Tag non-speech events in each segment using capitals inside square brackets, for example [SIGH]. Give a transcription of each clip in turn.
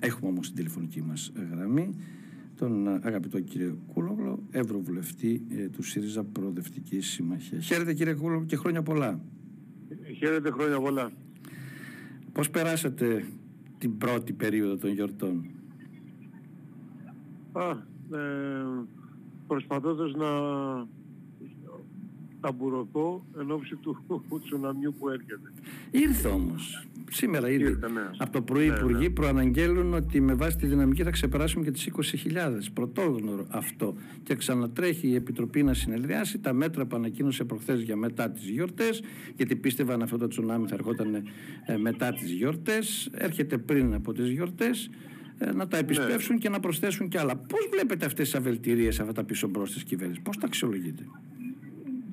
Έχουμε όμως την τηλεφωνική μας γραμμή τον αγαπητό κύριο Κούλογλο, Ευρωβουλευτή ε, του ΣΥΡΙΖΑ Προοδευτική Συμμαχία. Χαίρετε κύριε Κούλογλο και χρόνια πολλά. Χαίρετε χρόνια πολλά. Πώς περάσατε την πρώτη περίοδο των γιορτών; Α, ε, προσπαθώντας να ταμπουρωθώ εν ώψη [LAUGHS] του τσουναμιού που έρχεται. Ήρθε όμως. Σήμερα ήδη ναι. από το πρωί ναι, υπουργοί ναι. προαναγγέλουν ότι με βάση τη δυναμική θα ξεπεράσουμε και τις 20.000. Πρωτόγνωρο αυτό. Και ξανατρέχει η Επιτροπή να συνεδριάσει τα μέτρα που ανακοίνωσε προχθές για μετά τις γιορτές γιατί πίστευαν αυτό το τσουνάμι θα ερχόταν ε, μετά τις γιορτές. Έρχεται πριν από τις γιορτές ε, να τα επισπεύσουν και να προσθέσουν κι άλλα. Πώς βλέπετε αυτές τις αβελτηρίες, αυτά τα πίσω μπρος της κυβέρνησης, πώς τα αξιολογείτε;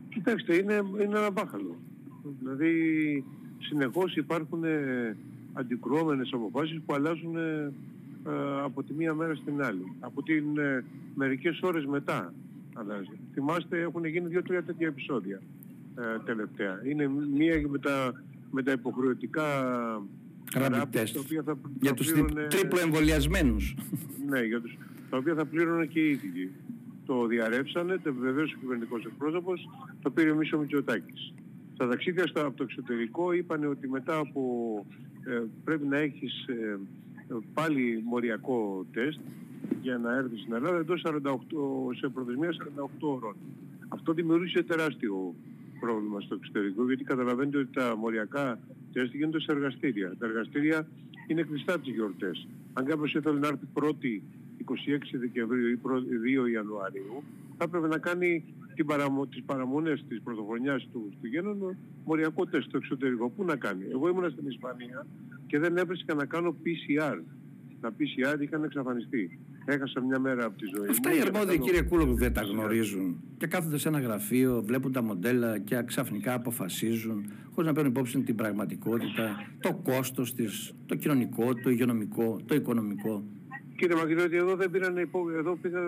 Κοιτάξτε, είναι, είναι ένα μπάχαλο. Δηλαδή συνεχώς υπάρχουν ε, αντικρουόμενες αποφάσεις που αλλάζουν ε, ε, από τη μία μέρα στην άλλη. Από την ε, μερικές ώρες μετά αλλάζει. Θυμάστε έχουν γίνει δύο-τρία τέτοια επεισόδια ε, τελευταία. Είναι μία με τα, με τα υποχρεωτικά γραμμιτές για τους τρίπλο εμβολιασμένους. [LAUGHS] ναι, για τους, τα οποία θα πλήρωνε και οι ίδιοι. Το διαρρεύσανε, το βεβαίως ο κυβερνητικός εκπρόσωπος, το πήρε ο Μίσο Μητσοτάκης. Στα ταξίδια στο, από το εξωτερικό είπαν ότι μετά από ε, πρέπει να έχεις ε, πάλι μοριακό τεστ για να έρθεις στην Ελλάδα εντός 48, σε προθεσμία 48 ώρων. Αυτό δημιούργησε τεράστιο πρόβλημα στο εξωτερικό γιατί καταλαβαίνετε ότι τα μοριακά τεστ γίνονται σε εργαστήρια. Τα εργαστήρια είναι κλειστά τις γιορτές. Αν κάποιος ήθελε να έρθει πρώτη 26 Δεκεμβρίου ή 2 Ιανουαρίου θα έπρεπε να κάνει την παραμο... τις παραμονές της πρωτοχρονιάς του Χριστουγέννων μοριακό τεστ στο εξωτερικό. Πού να κάνει. Εγώ ήμουν στην Ισπανία και δεν έβρισκα να κάνω PCR. Τα PCR είχαν εξαφανιστεί. Έχασα μια μέρα από τη ζωή Αυτά οι αρμόδιοι κύριε Κούλογου δεν τα γνωρίζουν. Και κάθονται σε ένα γραφείο, βλέπουν τα μοντέλα και ξαφνικά αποφασίζουν χωρίς να παίρνουν υπόψη την πραγματικότητα, το κόστος της, το κοινωνικό, το υγειονομικό, το οικονομικό. Κύριε Μαγκρινότη, εδώ δεν πήραν, εδώ πήγαν,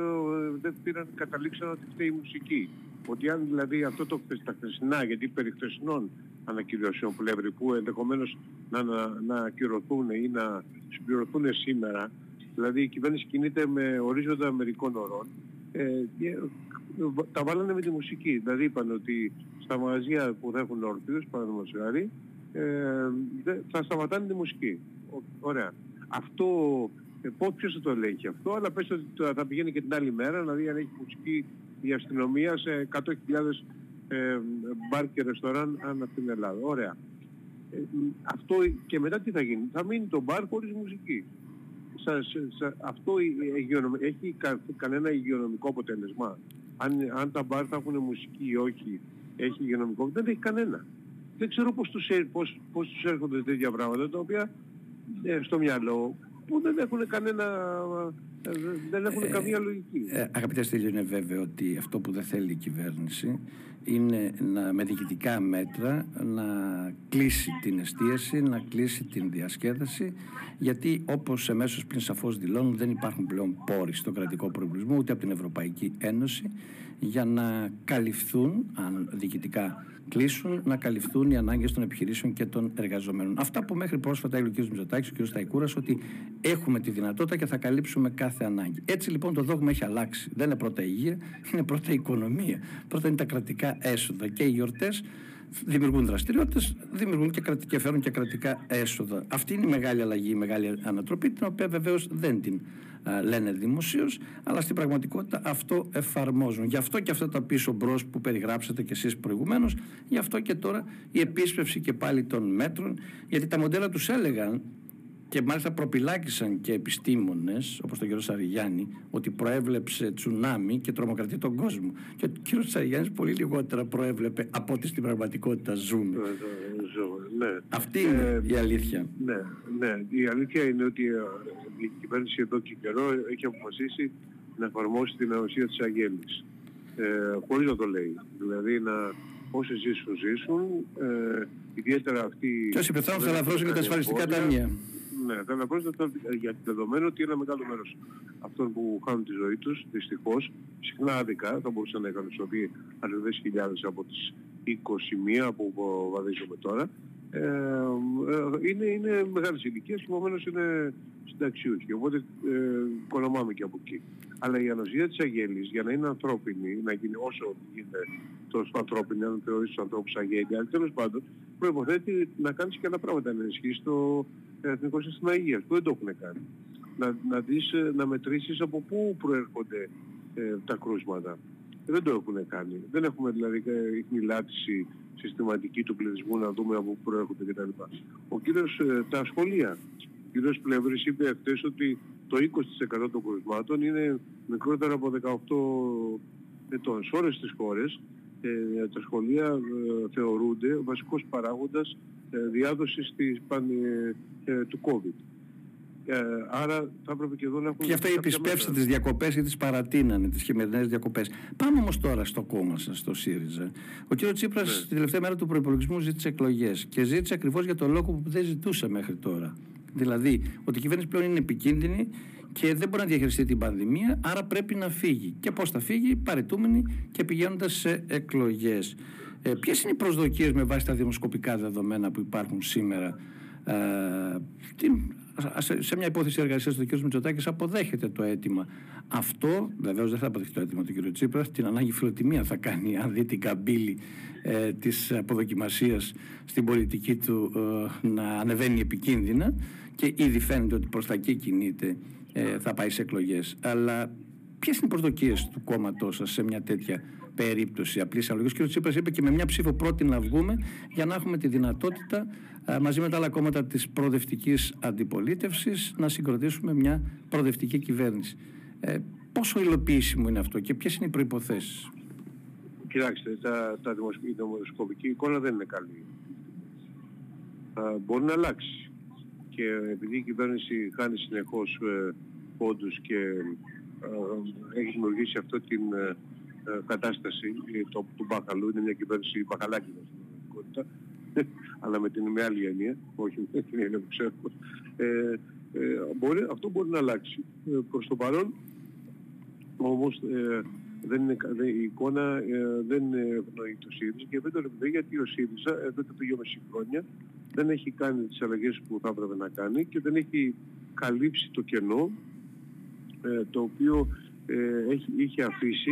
δεν πήραν, καταλήξαν ότι φταίει η μουσική. Ότι αν δηλαδή αυτό το τα χθεσινά, γιατί περί χθεσινών ανακοινώσεων πλεύρη που ενδεχομένως να, να, να ακυρωθούν ή να συμπληρωθούν σήμερα, δηλαδή η κυβέρνηση κινείται με ορίζοντα μερικών ωρών, ε, τα βάλανε με τη μουσική. Δηλαδή είπαν ότι στα μαγαζιά που θα έχουν ορθίους, παραδείγματος χάρη, ε, θα σταματάνε τη μουσική. Ωραία. Αυτό ε, ποιος θα το ελέγχει αυτό, αλλά πες ότι θα πηγαίνει και την άλλη μέρα, δηλαδή αν έχει μουσική η αστυνομία σε 100.000 ε, μπαρ και ρεστοράν ανά την Ελλάδα. Ωραία. Ε, αυτό και μετά τι θα γίνει; Θα μείνει το μπαρ χωρίς μουσική. Σας, αυτό έχει κα, κανένα υγειονομικό αποτέλεσμα; Αν, αν τα μπαρ θα έχουν μουσική ή όχι, έχει υγειονομικό, δεν έχει κανένα. Δεν ξέρω πώς τους, πώς, πώς τους έρχονται τέτοια πράγματα τα οποία ε, στο μυαλό που δεν έχουν κανένα ε, δεν έχουν ε, καμία λογική. Ε, αγαπητέ Στήλιο, είναι βέβαιο ότι αυτό που δεν θέλει η κυβέρνηση είναι να, με διοικητικά μέτρα να κλείσει την εστίαση, να κλείσει την διασκέδαση γιατί όπως εμέσως πριν σαφώς δηλώνουν δεν υπάρχουν πλέον πόροι στο κρατικό προβλησμό ούτε από την Ευρωπαϊκή Ένωση για να καλυφθούν, αν διοικητικά κλείσουν, να καλυφθούν οι ανάγκες των επιχειρήσεων και των εργαζομένων. Αυτά που μέχρι πρόσφατα έλεγε ο κ. Μητσοτάκης, ο κ. Σταϊκούρας, ότι έχουμε τη δυνατότητα και θα καλύψουμε κάθε ανάγκη. Έτσι λοιπόν το δόγμα έχει αλλάξει. Δεν είναι πρώτα υγεία, είναι πρώτα οικονομία. Πρώτα είναι τα κρατικά έσοδα και οι γιορτές δημιουργούν δραστηριότητες, δημιουργούν και, και φέρουν και κρατικά έσοδα. Αυτή είναι η μεγάλη αλλαγή, η μεγάλη ανατροπή, την οποία βεβαίως δεν την α, λένε δημοσίως, αλλά στην πραγματικότητα αυτό εφαρμόζουν. Γι' αυτό και αυτά τα πίσω μπρος που περιγράψατε κι εσείς προηγουμένως, γι' αυτό και τώρα η επίσπευση και πάλι των μέτρων, γιατί τα μοντέλα τους έλεγαν και μάλιστα προπυλάκησαν και επιστήμονες όπως τον κύριο Σαριγιάννη ότι προέβλεψε τσουνάμι και τρομοκρατεί τον κόσμο. Και ο κύριος Σαριγιάννης πολύ λιγότερα προέβλεπε από ό,τι στην πραγματικότητα ζούμε ναι, ναι, ναι. αυτή είναι ε, η αλήθεια. ναι, ναι, η αλήθεια είναι ότι ε, η κυβέρνηση εδώ και καιρό έχει αποφασίσει να εφαρμόσει την αουσία της αγέλης ε, χωρίς να το λέει. Δηλαδή να όσοι ζήσουν ζήσουν. Ε, ιδιαίτερα αυτοί και όσοι πεθάνουν θα λαφρώσουν και τα ασφαλιστικά ταμεία ναι, θα αναπρόσθετα για δεδομένο ότι ένα μεγάλο μέρος αυτών που χάνουν τη ζωή τους, δυστυχώς, συχνά άδικα, θα μπορούσαν να ικανοποιηθεί αρκετές χιλιάδες από τις 21 που βαδίζουμε τώρα, ε, είναι, είναι μεγάλες ηλικίες και επομένως είναι συνταξιούχοι. Οπότε ε, κονομάμε και από εκεί. Αλλά η ανοσία της αγέλης για να είναι ανθρώπινη, να γίνει όσο γίνεται τόσο ανθρώπινη, αν θεωρείς τους ανθρώπους αγέλη, αλλά τέλος πάντων προϋποθέτει να κάνεις και άλλα πράγματα, να ενισχύσεις το εθνικό σύστημα υγείας, που δεν το έχουν κάνει. Να, να, δεις, ε, να μετρήσεις από πού προέρχονται ε, τα κρούσματα. Δεν το έχουν κάνει. Δεν έχουμε δηλαδή χνηλάτιση συστηματική του πληθυσμού να δούμε από πού προέρχονται κτλ. Ο κύριος, ε, τα σχολεία. Ο κύριος Πλεύρης είπε χθες ότι το 20% των κρουσμάτων είναι μικρότερο από 18 ετών. Σε όλες τις χώρες ε, τα σχολεία ε, θεωρούνται ο βασικός παράγοντας ε, διάδοσης της, ε, του COVID. Ε, άρα θα έπρεπε και εδώ να έχουμε... Και αυτά επισπεύσαν τις διακοπές ή τις παρατείνανε, τις χειμερινές διακοπές. Πάμε όμως τώρα στο κόμμα σας, στο ΣΥΡΙΖΑ. Ο κ. Τσίπρας ναι. την τελευταία μέρα του προϋπολογισμού ζήτησε εκλογές και ζήτησε ακριβώς για τον λόγο που δεν ζητούσε μέχρι τώρα. Δηλαδή, ότι η κυβέρνηση πλέον είναι επικίνδυνη και δεν μπορεί να διαχειριστεί την πανδημία, άρα πρέπει να φύγει. Και πώς θα φύγει, παρετούμενη και πηγαίνοντας σε εκλογές. Ε, Ποιες είναι οι προσδοκίες με βάση τα δημοσκοπικά δεδομένα που υπάρχουν σήμερα; Ε, σε μια υπόθεση εργασίας του κ. Μητσοτάκης αποδέχεται το αίτημα. Αυτό βεβαίως δεν θα αποδεχτεί το αίτημα του κ. Τσίπρα. Την ανάγκη φιλοτιμία θα κάνει, αν δει την καμπύλη ε, της αποδοκιμασίας στην πολιτική του ε, να ανεβαίνει επικίνδυνα και ήδη φαίνεται ότι προς τα εκεί κινείται, ε, θα πάει σε εκλογές. Αλλά ποιες είναι οι προσδοκίες του κόμματός σας σε μια τέτοια περίπτωση απλής αναλογή. Ο κ. Τσίπρας είπε και με μια ψήφο πρώτη να βγούμε για να έχουμε τη δυνατότητα μαζί με τα άλλα κόμματα της προοδευτικής αντιπολίτευσης να συγκροτήσουμε μια προοδευτική κυβέρνηση. Ε, πόσο υλοποιήσιμο είναι αυτό και ποιες είναι οι προποθέσει. Κοιτάξτε, τα, τα η δημοσκοπική εικόνα δεν είναι καλή. Α, μπορεί να αλλάξει. Και επειδή η κυβέρνηση χάνει συνεχώς ε, πόντους και ε, έχει δημιουργήσει αυτό την ε, ε, κατάσταση το, του Μπακαλού, είναι μια κυβέρνηση μπακαλάκι στην πραγματικότητα, [LAUGHS] αλλά με την με άλλη έννοια, όχι με την έννοια που ξέρουμε. Ε, ε, μπορεί, αυτό μπορεί να αλλάξει. Ε, προς το παρόν, όμως, ε, δεν είναι, η εικόνα ε, δεν ευνοεί το ΣΥΡΙΖΑ και δεν το ευνοεί γιατί ο ΣΥΡΙΖΑ εδώ και το μισή χρόνια δεν έχει κάνει τις αλλαγές που θα έπρεπε να κάνει και δεν έχει καλύψει το κενό ε, το οποίο ε, έχει, είχε αφήσει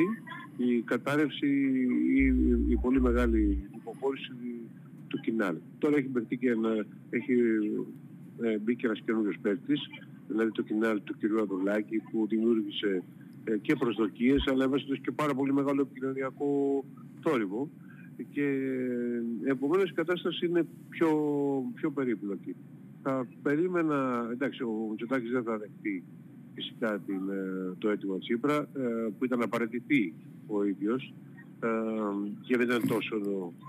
η κατάρρευση ή η, πολύ μεγάλη υποχώρηση του κοινάλ. Τώρα έχει μπερθεί και ένα, έχει ε, μπει και ένας καινούριος παίκτης, δηλαδή το κοινάλ του κ. Αδουλάκη που δημιούργησε ε, και προσδοκίες αλλά έβασε και πάρα πολύ μεγάλο επικοινωνιακό θόρυβο και ε, επομένως η κατάσταση είναι πιο, πιο περίπλοκη. Θα περίμενα, εντάξει ο Μητσοτάκης δεν θα δεχτεί φυσικά την, ε, το αίτημα Τσίπρα ε, που ήταν απαραίτητη ο ίδιος ε, και δεν ήταν τόσο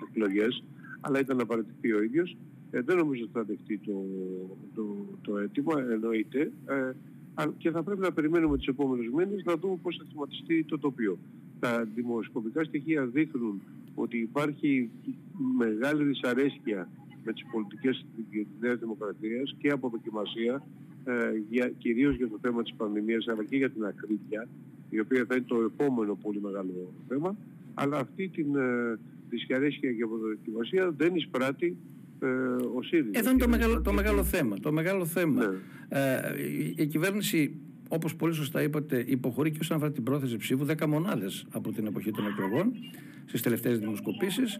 εκλογές αλλά ήταν απαραίτητη ο ίδιος δεν νομίζω ότι θα δεχτεί το, το, το αίτημα εννοείται και θα πρέπει να περιμένουμε τις επόμενες μήνες να δούμε πώς θα θυματιστεί το τοπίο. Τα δημοσκοπικά στοιχεία δείχνουν ότι υπάρχει μεγάλη δυσαρέσκεια με τις πολιτικές της Νέας Δημοκρατίας και από δοκιμασία ε, για, κυρίως για το θέμα της πανδημίας αλλά και για την ακρίβεια η οποία θα είναι το επόμενο πολύ μεγάλο θέμα αλλά αυτή την ε, δυσχαρέσκεια και αποδοκιμασία δεν εισπράττει ε, ο ΣΥΡΙΖΑ. Εδώ είναι το μεγάλο, το μεγάλο θέμα. Το μεγάλο θέμα. Ναι. Ε, η, η κυβέρνηση όπως πολύ σωστά είπατε, υποχωρεί και όσον αφορά την πρόθεση ψήφου 10 μονάδες από την εποχή των εκλογών στις τελευταίες δημοσκοπήσεις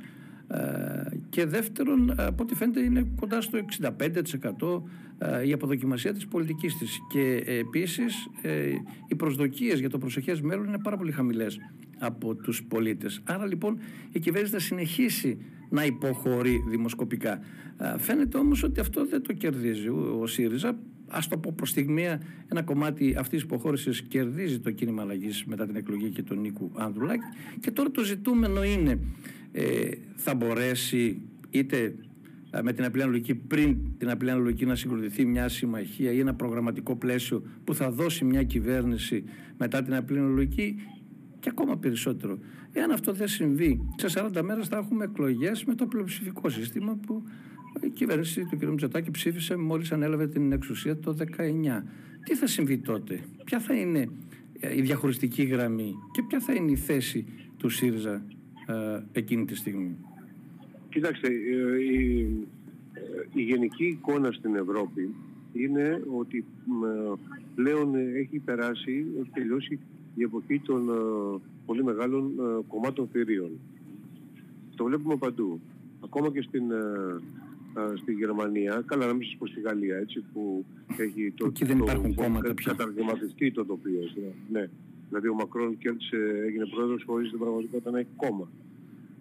ε, και δεύτερον, από ό,τι φαίνεται είναι κοντά στο 65% ε, η αποδοκιμασία της πολιτικής της και επίσης ε, οι προσδοκίες για το προσεχές μέλλον είναι πάρα πολύ χαμηλές από τους πολίτες. Άρα λοιπόν η κυβέρνηση θα συνεχίσει να υποχωρεί δημοσκοπικά. Φαίνεται όμως ότι αυτό δεν το κερδίζει ο ΣΥΡΙΖΑ. Ας το πω προς στιγμία ένα κομμάτι αυτής της υποχώρησης κερδίζει το κίνημα αλλαγής μετά την εκλογή και τον Νίκου Ανδρουλάκη και τώρα το ζητούμενο είναι ε, θα μπορέσει είτε ε, με την απλή αναλογική πριν την απλή αναλογική να συγκροτηθεί μια συμμαχία ή ένα προγραμματικό πλαίσιο που θα δώσει μια κυβέρνηση μετά την απλή αναλογική και ακόμα περισσότερο. Εάν αυτό δεν συμβεί, σε 40 μέρες θα έχουμε εκλογές με το πλειοψηφικό σύστημα που η κυβέρνηση του κ. Μητσοτάκη ψήφισε μόλις ανέλαβε την εξουσία το 19. Τι θα συμβεί τότε, ποια θα είναι ε, η διαχωριστική γραμμή και ποια θα είναι η θέση του ΣΥΡΙΖΑ ε, εκείνη τη στιγμή; Κοιτάξτε, ε, η, η γενική εικόνα στην Ευρώπη είναι ότι πλέον έχει περάσει, έχει τελειώσει η εποχή των πολύ μεγάλων κομμάτων θηρίων. Το βλέπουμε παντού. Ακόμα και στην, στη Γερμανία, καλά να μην σας πω στη Γαλλία, έτσι, που έχει το, Εκεί δεν υπάρχουν κόμματα πια. καταργηματιστεί το τοπίο. Ναι. Δηλαδή ο Μακρόν κέρδισε, έγινε πρόεδρος χωρίς την πραγματικότητα να έχει κόμμα.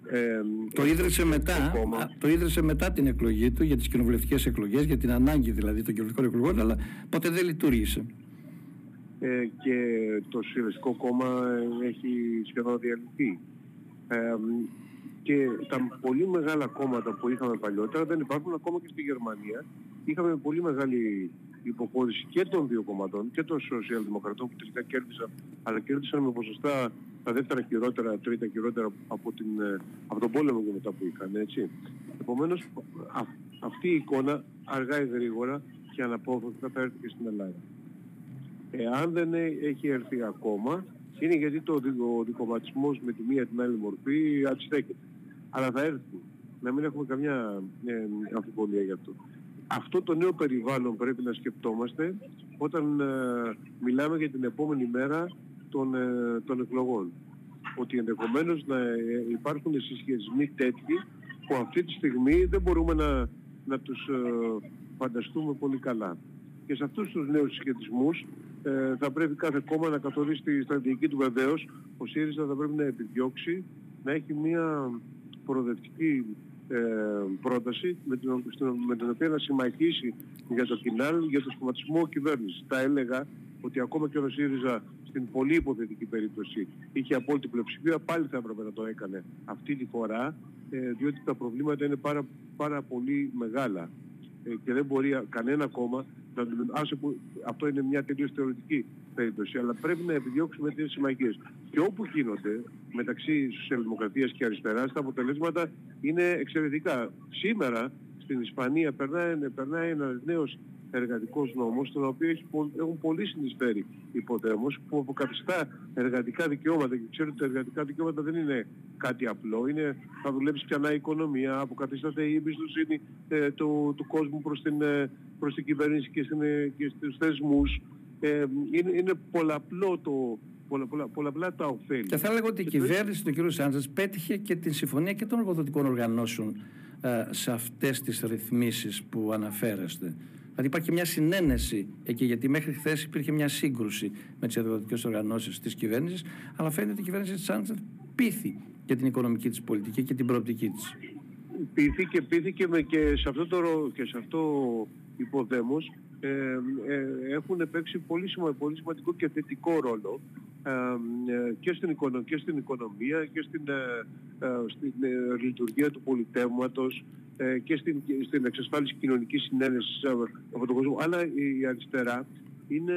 Ε, το, ίδρυσε μετά, το ίδρυσε μετά την εκλογή του για τις κοινοβουλευτικές εκλογές, για την ανάγκη δηλαδή των κοινοβουλευτικών εκλογών, αλλά ποτέ δεν λειτουργήσε. Ε, και το Συλλογικό Κόμμα έχει σχεδόν διαλυθεί. Ε, και τα πολύ μεγάλα κόμματα που είχαμε παλιότερα δεν υπάρχουν ακόμα και στη Γερμανία. Είχαμε πολύ μεγάλη υποχώρηση και των δύο κομματών και των σοσιαλδημοκρατών που τελικά κέρδισαν, αλλά κέρδισαν με ποσοστά τα δεύτερα χειρότερα, τρίτα χειρότερα από, την, ε, από τον πόλεμο και μετά που είχαν, έτσι. Επομένως, α, αυτή η εικόνα αργά ή γρήγορα και αναπόφευκτα θα έρθει και στην Ελλάδα. Εάν δεν έχει έρθει ακόμα, είναι γιατί το, ο δικοματισμός με τη μία την άλλη μορφή αντιστέκεται. Αλλά θα έρθει. Να μην έχουμε καμιά ε, αμφιβολία γι' αυτό. Αυτό το νέο περιβάλλον πρέπει να σκεπτόμαστε όταν ε, μιλάμε για την επόμενη μέρα των, ε, των εκλογών. Ότι ενδεχομένως να ε, υπάρχουν συσχετισμοί τέτοιοι που αυτή τη στιγμή δεν μπορούμε να, να τους ε, φανταστούμε πολύ καλά. Και σε αυτούς τους νέους συσχετισμούς θα πρέπει κάθε κόμμα να καθορίσει τη στρατηγική του βεβαίως. Ο ΣΥΡΙΖΑ θα πρέπει να επιδιώξει να έχει μια προοδευτική ε, πρόταση με την, με την οποία να συμμαχίσει για το κοινάλ, για το σχηματισμό κυβέρνησης. Τα έλεγα ότι ακόμα και ο ΣΥΡΙΖΑ στην πολύ υποθετική περίπτωση είχε απόλυτη πλειοψηφία, πάλι θα έπρεπε να το έκανε αυτή τη φορά, ε, διότι τα προβλήματα είναι πάρα, πάρα πολύ μεγάλα ε, και δεν μπορεί κανένα κόμμα να άσε που αυτό είναι μια τελείως θεωρητική περίπτωση, αλλά πρέπει να επιδιώξουμε τις συμμαχίες. Και όπου γίνονται μεταξύ σοσιαλδημοκρατίας και αριστεράς, τα αποτελέσματα είναι εξαιρετικά. Σήμερα στην Ισπανία περνάει, περνάει ένας νέος εργατικός νόμος, τον οποίο έχουν πολύ συνεισφέρει υποτέμους, που αποκαθιστά εργατικά δικαιώματα. Και ξέρετε ότι τα εργατικά δικαιώματα δεν είναι κάτι απλό. Είναι, θα δουλέψεις πιανά η οικονομία, αποκαθιστάται η εμπιστοσύνη ε, του, του κόσμου προς την, ε, προς την κυβέρνηση και, στην, ε, και στους θεσμούς. Ε, είναι, είναι πολλαπλό το, πολλα, πολλα, πολλαπλά τα ωφέλη. Και θα έλεγα ότι η κυβέρνηση του κ. Σάντζας πέτυχε και την συμφωνία και των εργοδοτικών οργανώσεων σε αυτές τις ρυθμίσεις που αναφέρεστε. Δηλαδή υπάρχει μια συνένεση εκεί, γιατί μέχρι χθες υπήρχε μια σύγκρουση με τις εργοδοτικές οργανώσεις της κυβέρνησης, αλλά φαίνεται ότι η κυβέρνηση της Σάντσερ πείθει για την οικονομική της πολιτική και την προοπτική της. Πείθηκε, πείθηκε με και σε αυτό το και σε αυτό υποδέμος ε, ε, έχουν παίξει πολύ, πολύ σημαντικό και θετικό ρόλο ε, ε, και, στην οικονομία, και στην οικονομία και στην, ε, στην λειτουργία του πολιτεύματος και στην, στην εξασφάλιση κοινωνικής συνένεσης από τον κόσμο. Αλλά η αριστερά είναι...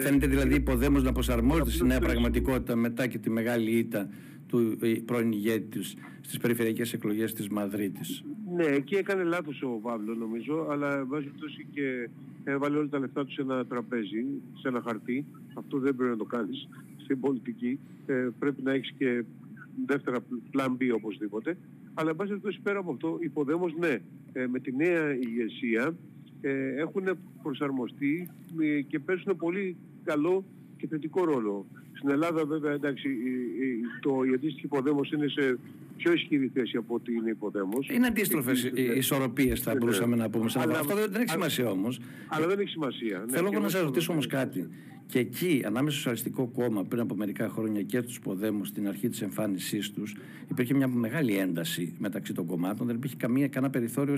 Φαίνεται δηλαδή υποδέμος να προσαρμόζεται στη νέα πραγματικότητα μετά και τη μεγάλη ήττα του πρώην ηγέτη τους στις περιφερειακές εκλογές της Μαδρίτης. Ναι, εκεί έκανε λάθος ο Παύλο νομίζω, αλλά βάζει πτώση και έβαλε όλα τα λεφτά του σε ένα τραπέζι, σε ένα χαρτί. Αυτό δεν πρέπει να το κάνεις στην πολιτική. Ε, πρέπει να έχεις και δεύτερα πλάν B οπωσδήποτε. Αλλά εν πάση περιπτώσει πέρα από αυτό, υποδέμως ναι, ε, με τη νέα ηγεσία ε, έχουν προσαρμοστεί ε, και παίζουν πολύ καλό και θετικό ρόλο. Στην Ελλάδα βέβαια εντάξει η, η, το, η αντίστοιχη υποδέμος είναι σε πιο ισχυρή θέση από ότι είναι υποδέμος. Είναι αντίστροφες οι ισορροπίες, θα μπορούσαμε να πούμε. Αλλά, αυτό δεν, έχει σημασία όμως. Αλλά δεν έχει σημασία. Ναι, Θέλω να σα ρωτήσω όμως κάτι. Και εκεί, ανάμεσα στο Αριστικό Κόμμα πριν από μερικά χρόνια και τους Ποδέμους στην αρχή της εμφάνισής τους, υπήρχε μια μεγάλη ένταση μεταξύ των κομμάτων. Δεν υπήρχε καμία, κανένα περιθώριο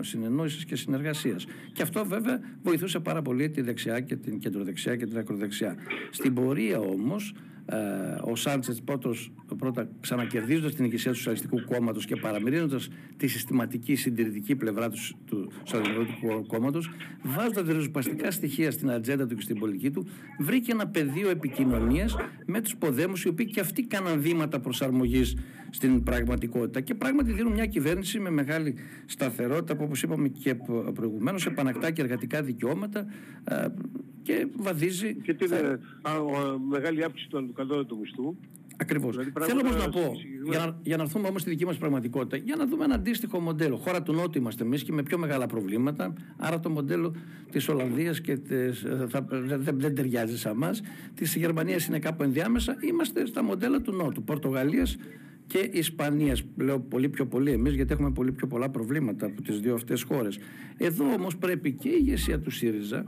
συνεννόησης και συνεργασίας. Και αυτό βέβαια βοηθούσε πάρα πολύ τη δεξιά και την κεντροδεξιά και την ακροδεξιά. Στην πορεία όμως, ε, ο Σάντσετ πρώτα ξανακερδίζοντας την ηγεσία του Σοσιαλιστικού Κόμματος και παραμερίζοντας τη συστηματική συντηρητική πλευρά τους, του Σοσιαλιστικού Κόμματος, βάζοντας ριζοσπαστικά στοιχεία στην ατζέντα του και στην πολιτική του, βρήκε ένα πεδίο επικοινωνίας με τους ποδέμους, οι οποίοι και αυτοί κάναν βήματα προσαρμογής στην πραγματικότητα. Και πράγματι δίνουν μια κυβέρνηση με μεγάλη σταθερότητα, που όπως είπαμε και προηγουμένως, επανακτά και εργατικά δικαιώματα ε, και βαδίζει. Και την θα... μεγάλη αύξηση του κατώτατου μισθού. Ακριβώς. Δηλαδή, Θέλω όμως να πω, για να, για να έρθουμε όμως στη δική μας πραγματικότητα, για να δούμε ένα αντίστοιχο μοντέλο. Χώρα του Νότου είμαστε εμείς και με πιο μεγάλα προβλήματα. Άρα το μοντέλο της Ολλανδίας και της, δεν, δεν ταιριάζει σε εμάς. Της Γερμανίας είναι κάπου ενδιάμεσα. Είμαστε στα μοντέλα του Νότου. Πορτογαλίας και Ισπανίας. Λέω πολύ πιο πολύ εμείς, γιατί έχουμε πολύ πιο πολλά προβλήματα από τις δύο αυτές χώρες. Εδώ όμως πρέπει και η ηγεσία του ΣΥΡΙΖΑ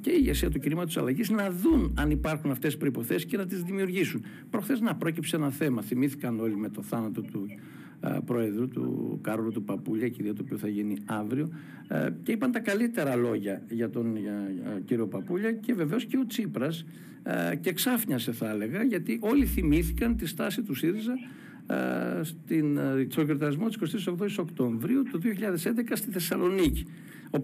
και η ηγεσία του κινήματος αλλαγής να δουν αν υπάρχουν αυτές τις προποθέσει και να τις δημιουργήσουν. Προχθές να πρόκειψε ένα θέμα. Θυμήθηκαν όλοι με το θάνατο του πρόεδρου, του Κάρολου του Παπούλια, κυρία το οποίο θα γίνει αύριο. και είπαν τα καλύτερα λόγια για τον κύριο Παπούλια και βεβαίως και ο Τσίπρας. και ξάφνιασε, θα έλεγα, γιατί όλοι θυμήθηκαν τη στάση του ΣΥΡΙΖΑ στην, στον εορτασμό της 28 Οκτωβρίου του 2011 στη Θεσσαλονίκη ο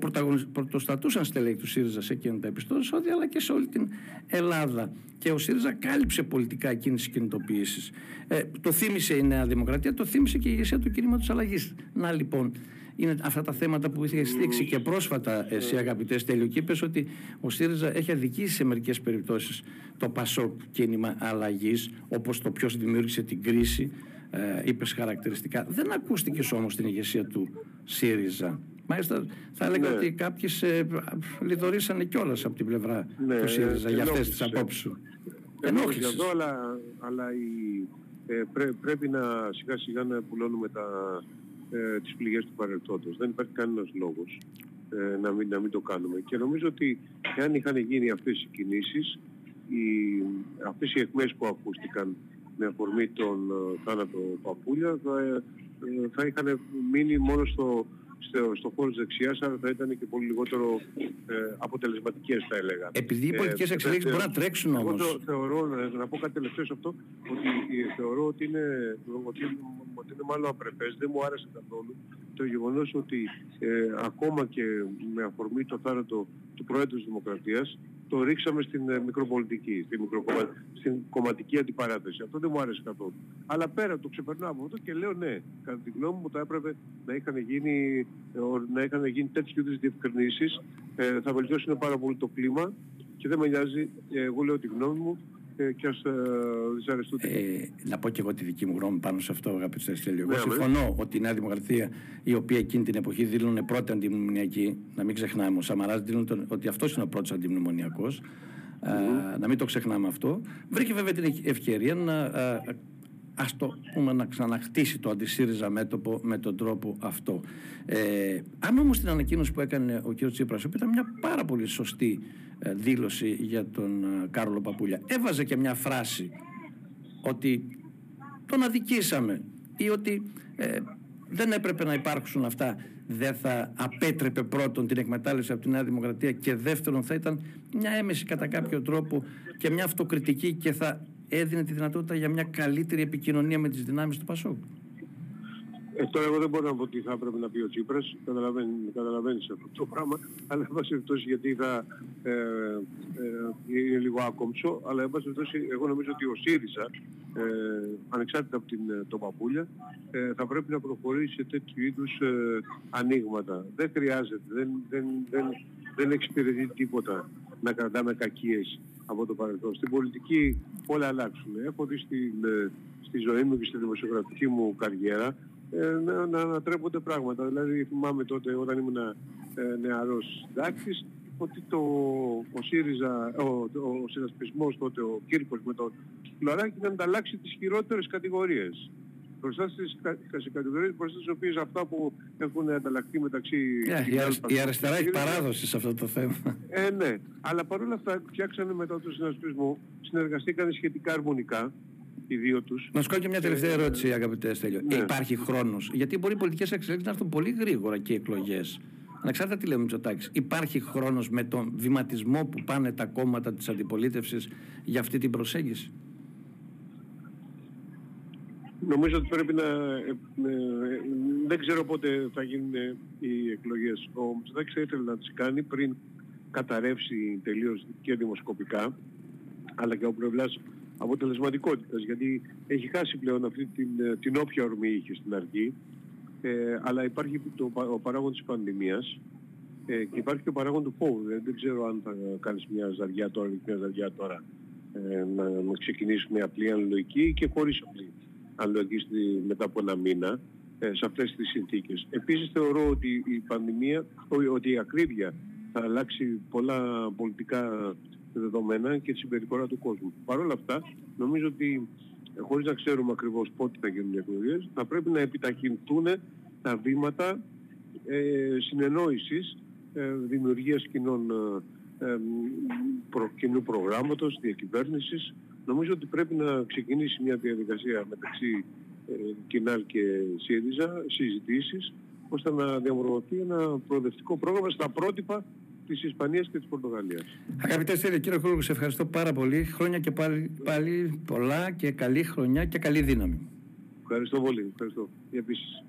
πρωτοστατούσαν στελέχη του ΣΥΡΙΖΑ σε εκείνα τα επιστόδια, αλλά και σε όλη την Ελλάδα. Και ο ΣΥΡΙΖΑ κάλυψε πολιτικά εκείνες τις κινητοποιήσεις. Ε, το θύμισε η Νέα Δημοκρατία, το θύμισε και η ηγεσία του κινήματος αλλαγής. Να λοιπόν, είναι αυτά τα θέματα που είχε στήξει και πρόσφατα εσύ αγαπητέ Στέλιο και είπες ότι ο ΣΥΡΙΖΑ έχει αδικήσει σε μερικές περιπτώσεις το ΠΑΣΟΚ κίνημα αλλαγής, όπως το ποιος δημιούργησε την κρίση, ε, είπες χαρακτηριστικά. Δεν ακούστηκες όμως στην ηγεσία του ΣΥΡΙΖΑ. Μάλιστα θα έλεγα ναι. ότι κάποιοι σε λιδωρήσανε κιόλας από την πλευρά ναι, του ΣΥΡΙΖΑ για αυτές τις απόψεις σου. Ενόχλησες. εδώ, αλλά, αλλά η, ε, πρέ, πρέπει να σιγά σιγά να πουλώνουμε τα, ε, τις πληγές του παρελθόντος. Δεν υπάρχει κανένας λόγος ε, να, μην, να μην το κάνουμε. Και νομίζω ότι αν είχαν γίνει αυτές οι κινήσεις, οι, αυτές οι εκμές που ακούστηκαν με αφορμή τον ε, θάνατο Παπούλια θα, ε, θα είχαν μείνει μόνο στο στο, στο χώρο της δεξιάς, άρα θα ήταν και πολύ λιγότερο ε, αποτελεσματικές θα έλεγα. Επειδή οι πολιτικές ε, εξελίξεις μπορούν να τρέξουν όμως. Εγώ θεωρώ, να, να πω κάτι τελευταίο σε αυτό, ότι ε, θεωρώ ότι είναι, ότι, ότι είναι μάλλον απρεπές, δεν μου άρεσε καθόλου το γεγονός ότι ε, ακόμα και με αφορμή το θάνατο του Προέδρου της Δημοκρατίας το ρίξαμε στην ε, μικροπολιτική, στην, μικροκομμα... στην κομματική αντιπαράθεση. Αυτό δεν μου άρεσε καθόλου. Αλλά πέρα το ξεπερνάω από αυτό και λέω ναι, κατά τη γνώμη μου θα έπρεπε να είχαν γίνει, ε, να είχαν γίνει τέτοιου είδους διευκρινήσεις, ε, θα βελτιώσουν πάρα πολύ το κλίμα και δεν με νοιάζει, ε, εγώ λέω τη γνώμη μου, και ας ε, Να πω και εγώ τη δική μου γνώμη πάνω σε αυτό, αγαπητέ Στέλιο. Εγώ ναι, συμφωνώ ότι η Νέα Δημοκρατία, η οποία εκείνη την εποχή δήλωνε πρώτη αντιμνημονιακή, να μην ξεχνάμε, ο Σαμαράς δήλωνε ότι αυτός είναι ο πρώτος αντιμνημονιακός. να μην το ξεχνάμε αυτό. Βρήκε βέβαια την ευκαιρία να ας το πούμε να ξαναχτίσει το αντισύριζα μέτωπο με τον τρόπο αυτό. Ε, αν όμως την ανακοίνωση που έκανε ο κ. Τσίπρας, που ήταν μια πάρα πολύ σωστή ε, δήλωση για τον ε, Κάρολο Παπούλια, έβαζε και μια φράση ότι τον αδικήσαμε ή ότι ε, δεν έπρεπε να υπάρξουν αυτά δεν θα απέτρεπε πρώτον την εκμετάλλευση από τη Νέα Δημοκρατία και δεύτερον θα ήταν μια έμεση κατά κάποιο τρόπο και μια αυτοκριτική και θα έδινε τη δυνατότητα για μια καλύτερη επικοινωνία με τις δυνάμεις του Πασόκ. Ε, τώρα εγώ δεν μπορώ να πω τι θα έπρεπε να πει ο Τσίπρας, καταλαβαίνεις, καταλαβαίνεις αυτό το πράγμα, αλλά εν πάση περιπτώσει γιατί θα ε, ε, είναι λίγο άκομψο, αλλά εν πάση περιπτώσει εγώ νομίζω ότι ο ΣΥΡΙΖΑ, ε, ανεξάρτητα από την, το Παπούλια, ε, θα πρέπει να προχωρήσει σε τέτοιου είδους ε, ανοίγματα. Δεν χρειάζεται, δεν, δεν, δεν, δεν εξυπηρετεί τίποτα να κρατάμε κακίες από το παρελθόν. Στην πολιτική όλα αλλάξουν. Έχω δει στην, ε, στη ζωή μου και στη δημοσιογραφική μου καριέρα ε, να, να ανατρέπονται πράγματα. Δηλαδή θυμάμαι τότε όταν ήμουν ε, νεαρός συντάξης ότι το, ο ΣΥΡΙΖΑ, ο, ο, ο συνασπισμός τότε, ο Κύρκος με τον Φλωράκη ήταν να ανταλλάξει τις χειρότερες κατηγορίες μπροστά στις κατηγορίες μπροστά στις οποίες αυτά που έχουν ανταλλαχθεί μεταξύ... Yeah, η, αριστερά έχει παράδοση σε αυτό το θέμα. Ε, ναι. Αλλά παρόλα αυτά φτιάξανε μετά τον συνασπισμό, συνεργαστήκαν σχετικά αρμονικά οι δύο τους. Να σου κάνω και μια τελευταία ε, ερώτηση, αγαπητέ Στέλιο. Ναι. Υπάρχει χρόνος, γιατί μπορεί οι πολιτικές εξελίξεις να έρθουν πολύ γρήγορα και οι εκλογές. Ανεξάρτητα τι λέμε Μητσοτάκης, υπάρχει χρόνος με τον βηματισμό που πάνε τα κόμματα της αντιπολίτευσης για αυτή την προσέγγιση; Νομίζω ότι πρέπει να... Ε, ε, δεν ξέρω πότε θα γίνουν οι εκλογές. Ο Μητσοτάκης θα ήθελε να τις κάνει πριν καταρρεύσει τελείως και δημοσκοπικά, αλλά και ο πλευράς αποτελεσματικότητας, γιατί έχει χάσει πλέον αυτή την, την όποια ορμή είχε στην αρχή, ε, αλλά υπάρχει το, ο παράγον της πανδημίας ε, και υπάρχει και ο παράγον του φόβου. Δεν, δεν ξέρω αν θα κάνεις μια ζαριά τώρα ή μια ζαριά τώρα ε, να, να ξεκινήσουμε απλή αναλογική και χωρίς απλή αναλογική μετά από ένα μήνα ε, σε αυτές τις συνθήκες. Επίσης θεωρώ ότι η πανδημία, ότι η ακρίβεια θα αλλάξει πολλά πολιτικά δεδομένα και τη συμπεριφορά του κόσμου. Παρ' όλα αυτά, νομίζω ότι ε, χωρίς να ξέρουμε ακριβώς πότε θα γίνουν οι εκλογές, θα πρέπει να επιταχυνθούν τα βήματα ε, συνεννόησης, ε, δημιουργίας κοινών, ε, προ, κοινού προγράμματος, διακυβέρνησης. Νομίζω ότι πρέπει να ξεκινήσει μια διαδικασία μεταξύ ε, Κινάλ και ΣΥΡΙΖΑ, συζητήσεις, ώστε να διαμορφωθεί ένα προοδευτικό πρόγραμμα στα πρότυπα της Ισπανίας και της Πορτογαλίας. Αγαπητέ Σύρια, κύριε Κούλου, σε ευχαριστώ πάρα πολύ. Χρόνια και πάλι, πάλι πολλά και καλή χρονιά και καλή δύναμη. Ευχαριστώ πολύ. Ευχαριστώ. Επίσης.